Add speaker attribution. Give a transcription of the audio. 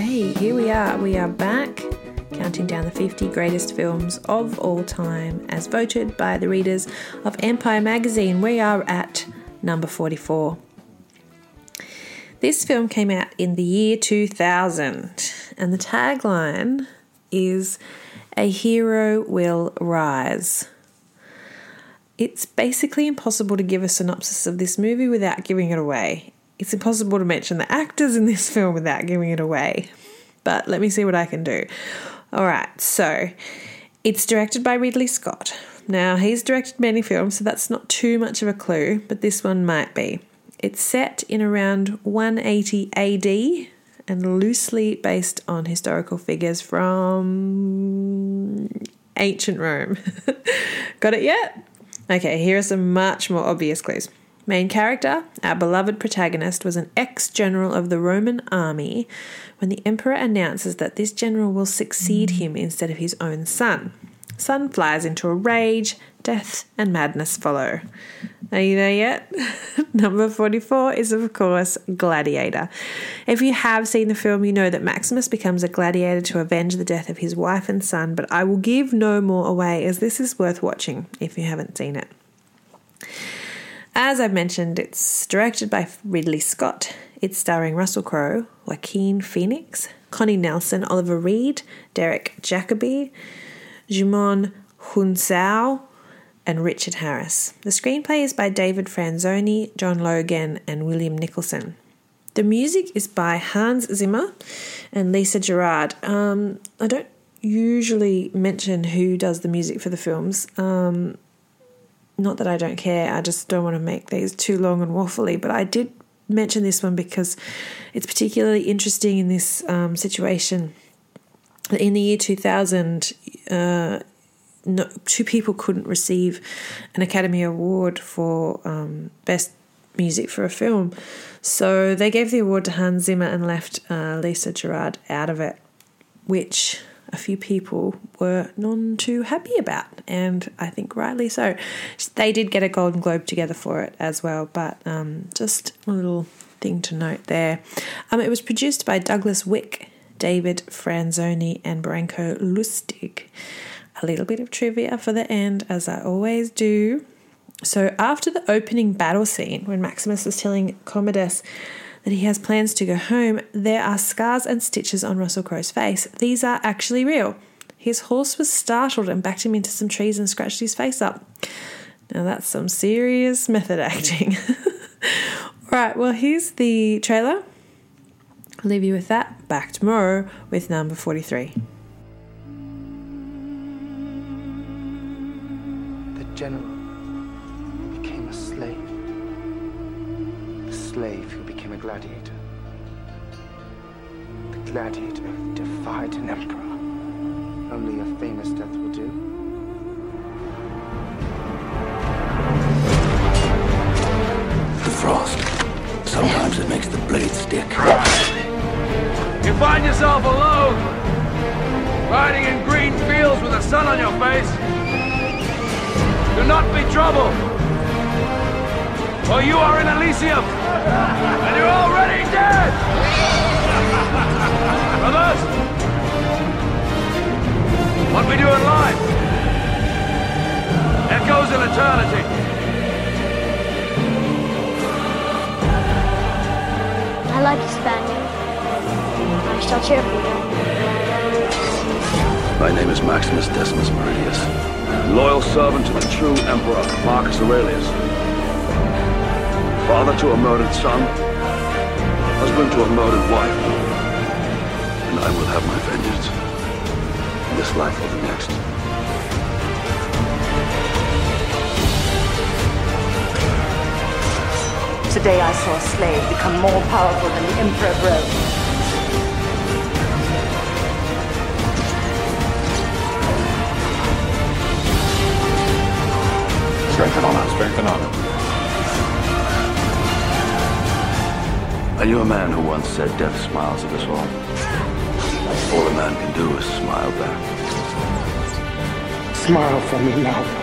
Speaker 1: Hey, here we are. We are back, counting down the 50 greatest films of all time as voted by the readers of Empire magazine. We are at number 44. This film came out in the year 2000, and the tagline is A Hero Will Rise. It's basically impossible to give a synopsis of this movie without giving it away. It's impossible to mention the actors in this film without giving it away. But let me see what I can do. All right, so it's directed by Ridley Scott. Now, he's directed many films, so that's not too much of a clue, but this one might be. It's set in around 180 AD and loosely based on historical figures from ancient Rome. Got it yet? Okay, here are some much more obvious clues. Main character, our beloved protagonist, was an ex general of the Roman army when the emperor announces that this general will succeed him instead of his own son. Son flies into a rage, death and madness follow. Are you there yet? Number 44 is, of course, Gladiator. If you have seen the film, you know that Maximus becomes a gladiator to avenge the death of his wife and son, but I will give no more away as this is worth watching if you haven't seen it. As I've mentioned, it's directed by Ridley Scott. It's starring Russell Crowe, Joaquin Phoenix, Connie Nielsen, Oliver Reed, Derek Jacobi, Djimon Hounsou, and Richard Harris. The screenplay is by David Franzoni, John Logan, and William Nicholson. The music is by Hans Zimmer and Lisa Gerrard. Um, I don't usually mention who does the music for the films. Um, not that I don't care, I just don't want to make these too long and waffly, but I did mention this one because it's particularly interesting in this um, situation. In the year 2000, uh, no, two people couldn't receive an Academy Award for um, Best Music for a Film. So they gave the award to Hans Zimmer and left uh, Lisa Gerrard out of it, which a few people were none too happy about, and I think rightly so. They did get a Golden Globe together for it as well, but um, just a little thing to note there. Um, it was produced by Douglas Wick, David Franzoni, and Branko Lustig. A little bit of trivia for the end, as I always do. So, after the opening battle scene, when Maximus is telling Commodus that he has plans to go home, there are scars and stitches on Russell Crowe's face. These are actually real. His horse was startled and backed him into some trees and scratched his face up. Now that's some serious method acting. right, well, here's the trailer. I'll leave you with that. Back tomorrow with number 43.
Speaker 2: The general became a slave. The slave who became a gladiator. The gladiator who defied an emperor. Only a famous death will do.
Speaker 3: The frost. Sometimes it makes the blade stick.
Speaker 4: You find yourself alone, riding in green fields with the sun on your face. Do not be troubled, for you are in Elysium, and you're already dead. Brothers, what we do in life echoes in eternity.
Speaker 5: I like you, Spaniard. I shall cheer for you.
Speaker 3: My name is Maximus Decimus Meridius.
Speaker 4: Loyal servant to the true emperor, Marcus Aurelius. Father to a murdered son. Husband to a murdered wife.
Speaker 3: And I will have my vengeance. In this life or the next.
Speaker 6: Today I saw a slave become more powerful than the Emperor of Rome.
Speaker 7: Strength and honor, strength and honor.
Speaker 3: Are you a man who once said death smiles at us all? All a man can do is smile back.
Speaker 2: Smile for me now.